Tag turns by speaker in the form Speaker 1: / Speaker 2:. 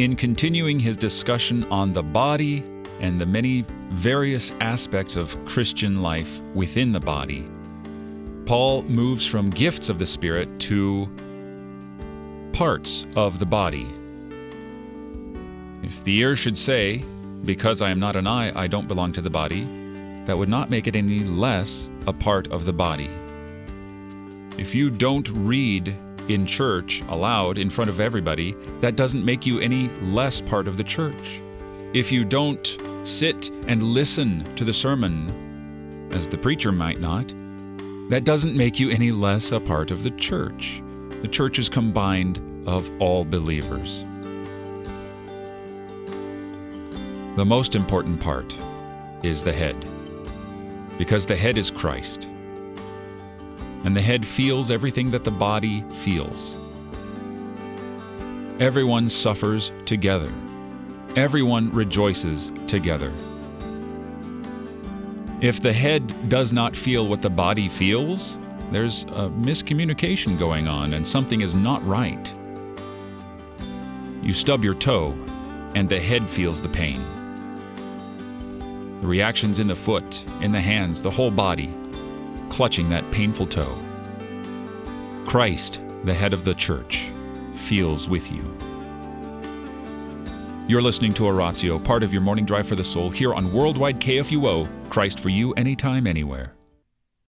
Speaker 1: In continuing his discussion on the body and the many various aspects of Christian life within the body, Paul moves from gifts of the Spirit to parts of the body. If the ear should say, Because I am not an eye, I don't belong to the body, that would not make it any less a part of the body. If you don't read in church aloud in front of everybody, that doesn't make you any less part of the church. If you don't sit and listen to the sermon, as the preacher might not, that doesn't make you any less a part of the church. The church is combined of all believers. The most important part is the head, because the head is Christ. And the head feels everything that the body feels. Everyone suffers together. Everyone rejoices together. If the head does not feel what the body feels, there's a miscommunication going on and something is not right. You stub your toe, and the head feels the pain. The reactions in the foot, in the hands, the whole body, clutching that painful toe. Christ, the head of the church, feels with you. You're listening to Oratio, part of your morning drive for the soul, here on Worldwide KFUO, Christ for you, anytime, anywhere.